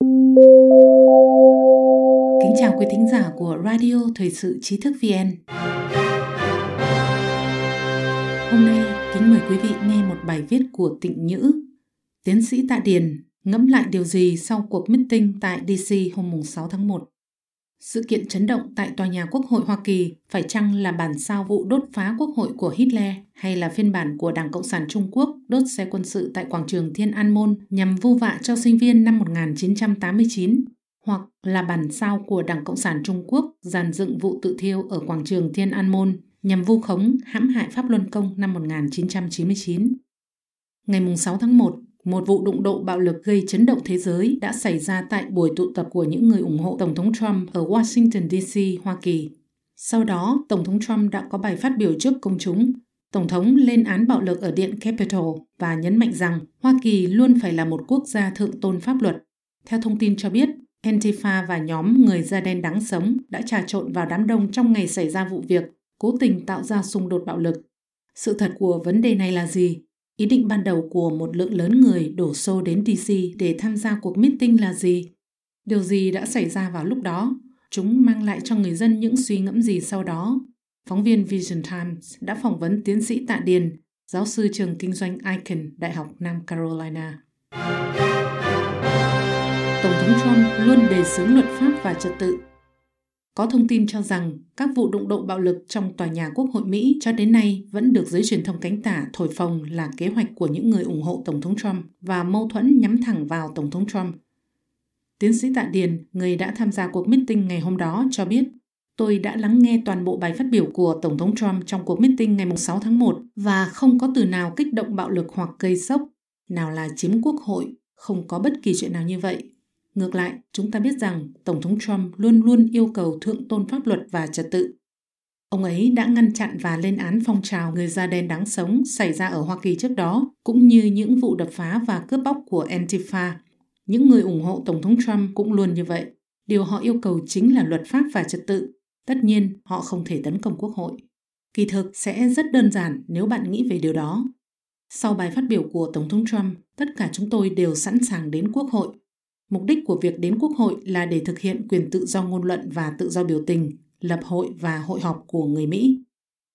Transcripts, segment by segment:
Kính chào quý thính giả của Radio Thời sự Trí thức VN. Hôm nay, kính mời quý vị nghe một bài viết của Tịnh Nhữ. Tiến sĩ Tạ Điền ngẫm lại điều gì sau cuộc meeting tại DC hôm 6 tháng 1. Sự kiện chấn động tại tòa nhà Quốc hội Hoa Kỳ phải chăng là bản sao vụ đốt phá Quốc hội của Hitler hay là phiên bản của Đảng Cộng sản Trung Quốc đốt xe quân sự tại quảng trường Thiên An Môn nhằm vu vạ cho sinh viên năm 1989 hoặc là bản sao của Đảng Cộng sản Trung Quốc dàn dựng vụ tự thiêu ở quảng trường Thiên An Môn nhằm vu khống hãm hại Pháp Luân Công năm 1999. Ngày 6 tháng 1, một vụ đụng độ bạo lực gây chấn động thế giới đã xảy ra tại buổi tụ tập của những người ủng hộ Tổng thống Trump ở Washington, D.C., Hoa Kỳ. Sau đó, Tổng thống Trump đã có bài phát biểu trước công chúng. Tổng thống lên án bạo lực ở Điện Capitol và nhấn mạnh rằng Hoa Kỳ luôn phải là một quốc gia thượng tôn pháp luật. Theo thông tin cho biết, Antifa và nhóm người da đen đáng sống đã trà trộn vào đám đông trong ngày xảy ra vụ việc, cố tình tạo ra xung đột bạo lực. Sự thật của vấn đề này là gì? Ý định ban đầu của một lượng lớn người đổ xô đến DC để tham gia cuộc meeting là gì? Điều gì đã xảy ra vào lúc đó? Chúng mang lại cho người dân những suy ngẫm gì sau đó? Phóng viên Vision Times đã phỏng vấn tiến sĩ Tạ Điền, giáo sư trường kinh doanh Icon, Đại học Nam Carolina. Tổng thống Trump luôn đề xướng luật pháp và trật tự có thông tin cho rằng các vụ đụng độ bạo lực trong tòa nhà Quốc hội Mỹ cho đến nay vẫn được giới truyền thông cánh tả thổi phồng là kế hoạch của những người ủng hộ Tổng thống Trump và mâu thuẫn nhắm thẳng vào Tổng thống Trump. Tiến sĩ Tạ Điền, người đã tham gia cuộc meeting ngày hôm đó, cho biết Tôi đã lắng nghe toàn bộ bài phát biểu của Tổng thống Trump trong cuộc meeting ngày 6 tháng 1 và không có từ nào kích động bạo lực hoặc gây sốc, nào là chiếm quốc hội, không có bất kỳ chuyện nào như vậy. Ngược lại, chúng ta biết rằng Tổng thống Trump luôn luôn yêu cầu thượng tôn pháp luật và trật tự. Ông ấy đã ngăn chặn và lên án phong trào người da đen đáng sống xảy ra ở Hoa Kỳ trước đó, cũng như những vụ đập phá và cướp bóc của Antifa. Những người ủng hộ Tổng thống Trump cũng luôn như vậy. Điều họ yêu cầu chính là luật pháp và trật tự. Tất nhiên, họ không thể tấn công quốc hội. Kỳ thực sẽ rất đơn giản nếu bạn nghĩ về điều đó. Sau bài phát biểu của Tổng thống Trump, tất cả chúng tôi đều sẵn sàng đến quốc hội Mục đích của việc đến Quốc hội là để thực hiện quyền tự do ngôn luận và tự do biểu tình, lập hội và hội họp của người Mỹ.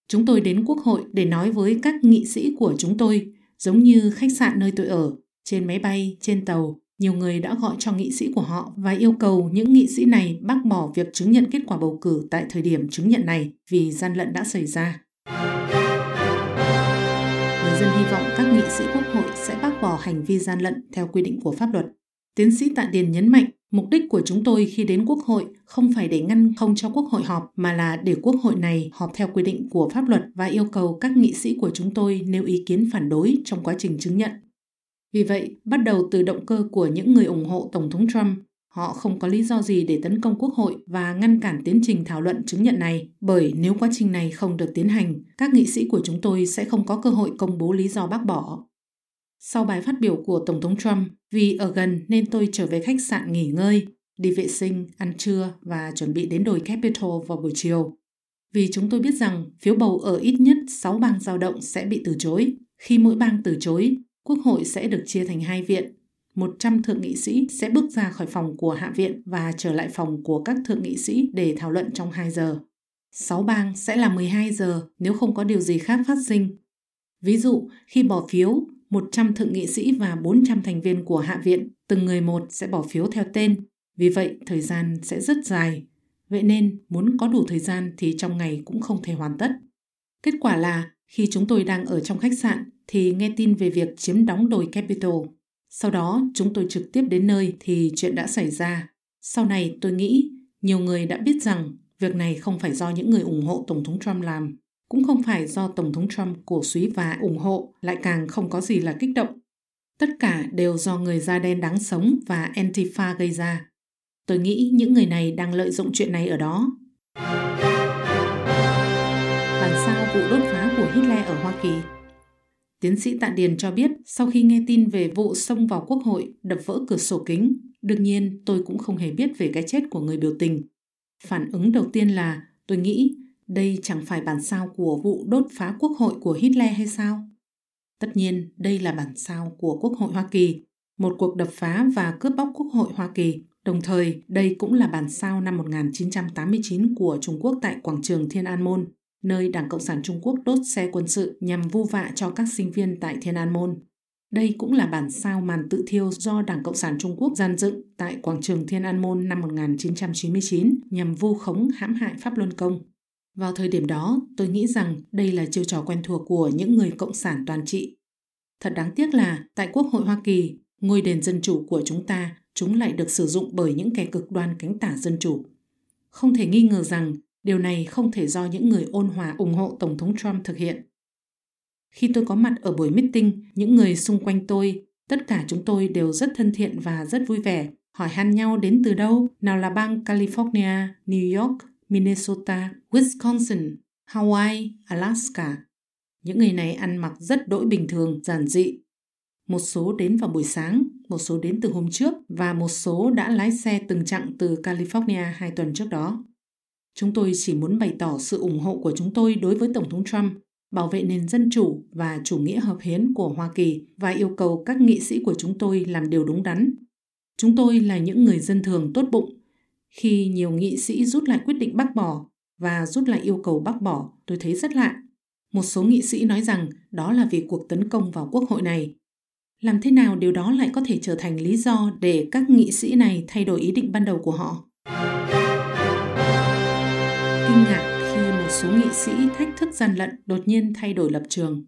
Chúng tôi đến Quốc hội để nói với các nghị sĩ của chúng tôi, giống như khách sạn nơi tôi ở, trên máy bay, trên tàu, nhiều người đã gọi cho nghị sĩ của họ và yêu cầu những nghị sĩ này bác bỏ việc chứng nhận kết quả bầu cử tại thời điểm chứng nhận này vì gian lận đã xảy ra. Người dân hy vọng các nghị sĩ quốc hội sẽ bác bỏ hành vi gian lận theo quy định của pháp luật. Tiến sĩ Tạ Điền nhấn mạnh, mục đích của chúng tôi khi đến Quốc hội không phải để ngăn không cho Quốc hội họp mà là để Quốc hội này họp theo quy định của pháp luật và yêu cầu các nghị sĩ của chúng tôi nêu ý kiến phản đối trong quá trình chứng nhận. Vì vậy, bắt đầu từ động cơ của những người ủng hộ Tổng thống Trump, họ không có lý do gì để tấn công Quốc hội và ngăn cản tiến trình thảo luận chứng nhận này, bởi nếu quá trình này không được tiến hành, các nghị sĩ của chúng tôi sẽ không có cơ hội công bố lý do bác bỏ. Sau bài phát biểu của Tổng thống Trump, vì ở gần nên tôi trở về khách sạn nghỉ ngơi, đi vệ sinh, ăn trưa và chuẩn bị đến đồi Capitol vào buổi chiều. Vì chúng tôi biết rằng phiếu bầu ở ít nhất 6 bang giao động sẽ bị từ chối. Khi mỗi bang từ chối, Quốc hội sẽ được chia thành hai viện. 100 thượng nghị sĩ sẽ bước ra khỏi phòng của Hạ viện và trở lại phòng của các thượng nghị sĩ để thảo luận trong 2 giờ. 6 bang sẽ là 12 giờ nếu không có điều gì khác phát sinh. Ví dụ, khi bỏ phiếu, 100 thượng nghị sĩ và 400 thành viên của Hạ viện, từng người một sẽ bỏ phiếu theo tên. Vì vậy, thời gian sẽ rất dài. Vậy nên, muốn có đủ thời gian thì trong ngày cũng không thể hoàn tất. Kết quả là, khi chúng tôi đang ở trong khách sạn thì nghe tin về việc chiếm đóng đồi Capitol. Sau đó, chúng tôi trực tiếp đến nơi thì chuyện đã xảy ra. Sau này, tôi nghĩ nhiều người đã biết rằng việc này không phải do những người ủng hộ Tổng thống Trump làm cũng không phải do Tổng thống Trump cổ suý và ủng hộ, lại càng không có gì là kích động. Tất cả đều do người da đen đáng sống và Antifa gây ra. Tôi nghĩ những người này đang lợi dụng chuyện này ở đó. Làm sao vụ đốt phá của Hitler ở Hoa Kỳ? Tiến sĩ Tạ Điền cho biết sau khi nghe tin về vụ xông vào quốc hội đập vỡ cửa sổ kính, đương nhiên tôi cũng không hề biết về cái chết của người biểu tình. Phản ứng đầu tiên là tôi nghĩ đây chẳng phải bản sao của vụ đốt phá quốc hội của Hitler hay sao? Tất nhiên, đây là bản sao của Quốc hội Hoa Kỳ. một cuộc đập phá và cướp bóc Quốc hội Hoa Kỳ. Đồng thời, đây cũng là bản sao năm 1989 của Trung Quốc tại quảng trường Thiên An Môn, nơi Đảng Cộng sản Trung Quốc đốt xe quân sự nhằm vu vạ cho các sinh viên tại Thiên An Môn. Đây cũng là bản sao màn tự thiêu do Đảng Cộng sản Trung Quốc gian dựng tại quảng trường Thiên An Môn năm 1999 nhằm vu khống hãm hại Pháp Luân Công. Vào thời điểm đó, tôi nghĩ rằng đây là chiêu trò quen thuộc của những người cộng sản toàn trị. Thật đáng tiếc là tại Quốc hội Hoa Kỳ, ngôi đền dân chủ của chúng ta, chúng lại được sử dụng bởi những kẻ cực đoan cánh tả dân chủ. Không thể nghi ngờ rằng điều này không thể do những người ôn hòa ủng hộ Tổng thống Trump thực hiện. Khi tôi có mặt ở buổi meeting, những người xung quanh tôi, tất cả chúng tôi đều rất thân thiện và rất vui vẻ, hỏi han nhau đến từ đâu, nào là bang California, New York, Minnesota, Wisconsin, Hawaii, Alaska. Những người này ăn mặc rất đỗi bình thường, giản dị. Một số đến vào buổi sáng, một số đến từ hôm trước và một số đã lái xe từng chặng từ California hai tuần trước đó. Chúng tôi chỉ muốn bày tỏ sự ủng hộ của chúng tôi đối với Tổng thống Trump, bảo vệ nền dân chủ và chủ nghĩa hợp hiến của Hoa Kỳ và yêu cầu các nghị sĩ của chúng tôi làm điều đúng đắn. Chúng tôi là những người dân thường tốt bụng khi nhiều nghị sĩ rút lại quyết định bác bỏ và rút lại yêu cầu bác bỏ, tôi thấy rất lạ. Một số nghị sĩ nói rằng đó là vì cuộc tấn công vào quốc hội này. Làm thế nào điều đó lại có thể trở thành lý do để các nghị sĩ này thay đổi ý định ban đầu của họ? Kinh ngạc khi một số nghị sĩ thách thức gian lận đột nhiên thay đổi lập trường.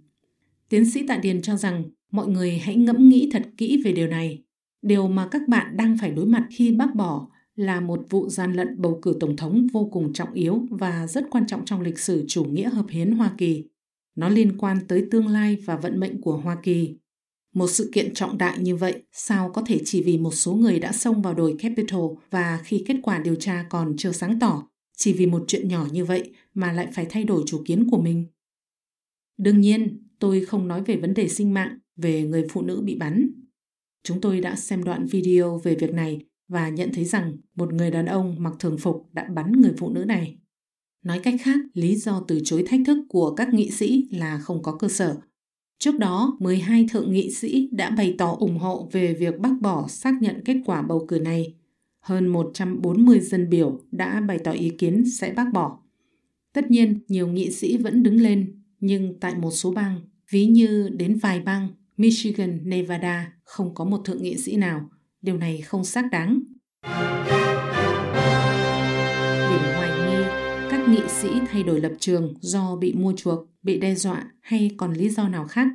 Tiến sĩ Tạ Điền cho rằng mọi người hãy ngẫm nghĩ thật kỹ về điều này. Điều mà các bạn đang phải đối mặt khi bác bỏ là một vụ gian lận bầu cử tổng thống vô cùng trọng yếu và rất quan trọng trong lịch sử chủ nghĩa hợp hiến Hoa Kỳ. Nó liên quan tới tương lai và vận mệnh của Hoa Kỳ. Một sự kiện trọng đại như vậy sao có thể chỉ vì một số người đã xông vào đồi Capitol và khi kết quả điều tra còn chưa sáng tỏ, chỉ vì một chuyện nhỏ như vậy mà lại phải thay đổi chủ kiến của mình? Đương nhiên, tôi không nói về vấn đề sinh mạng, về người phụ nữ bị bắn. Chúng tôi đã xem đoạn video về việc này và nhận thấy rằng một người đàn ông mặc thường phục đã bắn người phụ nữ này. Nói cách khác, lý do từ chối thách thức của các nghị sĩ là không có cơ sở. Trước đó, 12 thượng nghị sĩ đã bày tỏ ủng hộ về việc bác bỏ xác nhận kết quả bầu cử này. Hơn 140 dân biểu đã bày tỏ ý kiến sẽ bác bỏ. Tất nhiên, nhiều nghị sĩ vẫn đứng lên, nhưng tại một số bang, ví như đến vài bang, Michigan, Nevada, không có một thượng nghị sĩ nào Điều này không xác đáng. Điểm hoài nghi, các nghị sĩ thay đổi lập trường do bị mua chuộc, bị đe dọa hay còn lý do nào khác.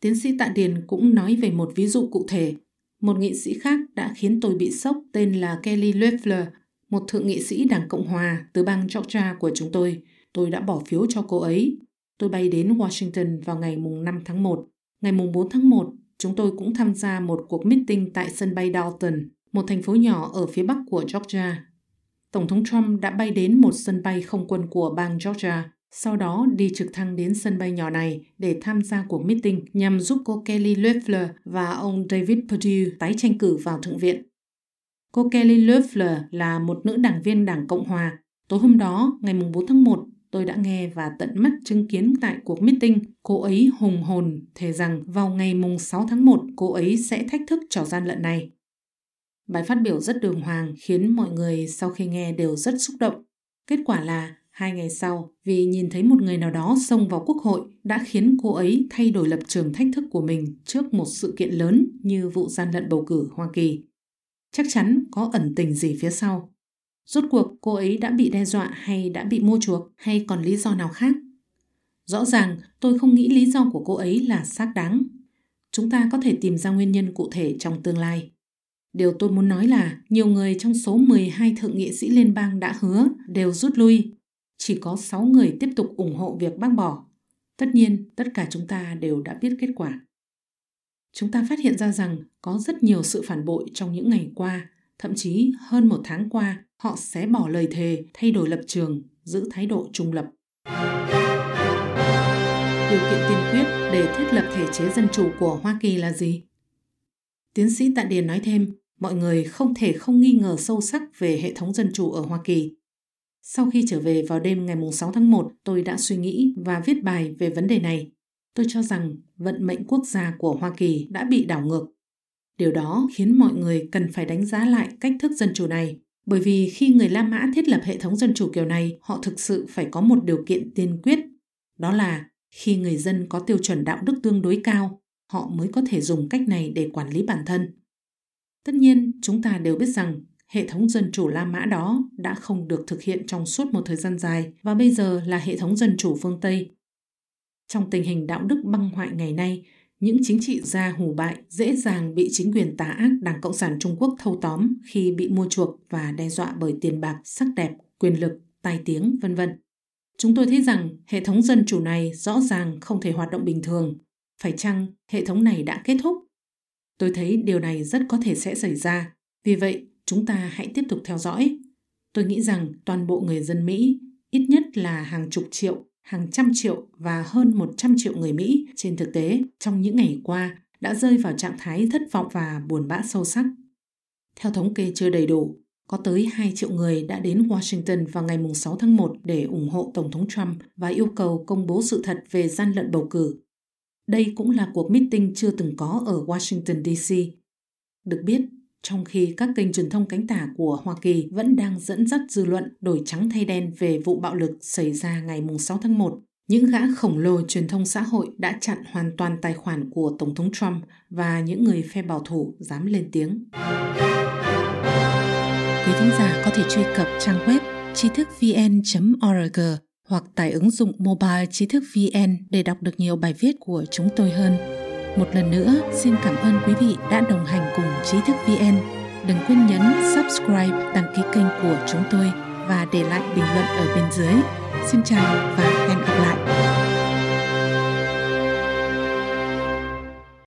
Tiến sĩ Tạ Điền cũng nói về một ví dụ cụ thể. Một nghị sĩ khác đã khiến tôi bị sốc tên là Kelly Loeffler, một thượng nghị sĩ Đảng Cộng Hòa từ bang Georgia của chúng tôi. Tôi đã bỏ phiếu cho cô ấy. Tôi bay đến Washington vào ngày mùng 5 tháng 1. Ngày mùng 4 tháng 1, chúng tôi cũng tham gia một cuộc meeting tại sân bay Dalton, một thành phố nhỏ ở phía bắc của Georgia. Tổng thống Trump đã bay đến một sân bay không quân của bang Georgia, sau đó đi trực thăng đến sân bay nhỏ này để tham gia cuộc meeting nhằm giúp cô Kelly Loeffler và ông David Perdue tái tranh cử vào Thượng viện. Cô Kelly Loeffler là một nữ đảng viên Đảng Cộng Hòa. Tối hôm đó, ngày 4 tháng 1, tôi đã nghe và tận mắt chứng kiến tại cuộc meeting, cô ấy hùng hồn thề rằng vào ngày mùng 6 tháng 1 cô ấy sẽ thách thức trò gian lận này. Bài phát biểu rất đường hoàng khiến mọi người sau khi nghe đều rất xúc động. Kết quả là hai ngày sau, vì nhìn thấy một người nào đó xông vào quốc hội đã khiến cô ấy thay đổi lập trường thách thức của mình trước một sự kiện lớn như vụ gian lận bầu cử Hoa Kỳ. Chắc chắn có ẩn tình gì phía sau. Rốt cuộc cô ấy đã bị đe dọa hay đã bị mua chuộc hay còn lý do nào khác? Rõ ràng tôi không nghĩ lý do của cô ấy là xác đáng. Chúng ta có thể tìm ra nguyên nhân cụ thể trong tương lai. Điều tôi muốn nói là nhiều người trong số 12 thượng nghị sĩ liên bang đã hứa đều rút lui. Chỉ có 6 người tiếp tục ủng hộ việc bác bỏ. Tất nhiên, tất cả chúng ta đều đã biết kết quả. Chúng ta phát hiện ra rằng có rất nhiều sự phản bội trong những ngày qua, thậm chí hơn một tháng qua họ sẽ bỏ lời thề, thay đổi lập trường, giữ thái độ trung lập. Điều kiện tiên quyết để thiết lập thể chế dân chủ của Hoa Kỳ là gì? Tiến sĩ Tạ Điền nói thêm, mọi người không thể không nghi ngờ sâu sắc về hệ thống dân chủ ở Hoa Kỳ. Sau khi trở về vào đêm ngày 6 tháng 1, tôi đã suy nghĩ và viết bài về vấn đề này. Tôi cho rằng vận mệnh quốc gia của Hoa Kỳ đã bị đảo ngược. Điều đó khiến mọi người cần phải đánh giá lại cách thức dân chủ này, bởi vì khi người La Mã thiết lập hệ thống dân chủ kiểu này, họ thực sự phải có một điều kiện tiên quyết, đó là khi người dân có tiêu chuẩn đạo đức tương đối cao, họ mới có thể dùng cách này để quản lý bản thân. Tất nhiên, chúng ta đều biết rằng hệ thống dân chủ La Mã đó đã không được thực hiện trong suốt một thời gian dài và bây giờ là hệ thống dân chủ phương Tây. Trong tình hình đạo đức băng hoại ngày nay, những chính trị gia hủ bại dễ dàng bị chính quyền tà ác Đảng Cộng sản Trung Quốc thâu tóm khi bị mua chuộc và đe dọa bởi tiền bạc, sắc đẹp, quyền lực, tài tiếng, vân vân. Chúng tôi thấy rằng hệ thống dân chủ này rõ ràng không thể hoạt động bình thường. Phải chăng hệ thống này đã kết thúc? Tôi thấy điều này rất có thể sẽ xảy ra. Vì vậy, chúng ta hãy tiếp tục theo dõi. Tôi nghĩ rằng toàn bộ người dân Mỹ, ít nhất là hàng chục triệu, hàng trăm triệu và hơn 100 triệu người Mỹ trên thực tế trong những ngày qua đã rơi vào trạng thái thất vọng và buồn bã sâu sắc. Theo thống kê chưa đầy đủ, có tới 2 triệu người đã đến Washington vào ngày 6 tháng 1 để ủng hộ Tổng thống Trump và yêu cầu công bố sự thật về gian lận bầu cử. Đây cũng là cuộc meeting chưa từng có ở Washington, D.C. Được biết, trong khi các kênh truyền thông cánh tả của Hoa Kỳ vẫn đang dẫn dắt dư luận đổi trắng thay đen về vụ bạo lực xảy ra ngày 6 tháng 1, những gã khổng lồ truyền thông xã hội đã chặn hoàn toàn tài khoản của Tổng thống Trump và những người phe bảo thủ dám lên tiếng. Quý thính giả có thể truy cập trang web tri thức vn.org hoặc tải ứng dụng mobile trí thức VN để đọc được nhiều bài viết của chúng tôi hơn. Một lần nữa, xin cảm ơn quý vị đã đồng hành cùng trí thức VN. Đừng quên nhấn subscribe, đăng ký kênh của chúng tôi và để lại bình luận ở bên dưới. Xin chào và hẹn gặp lại!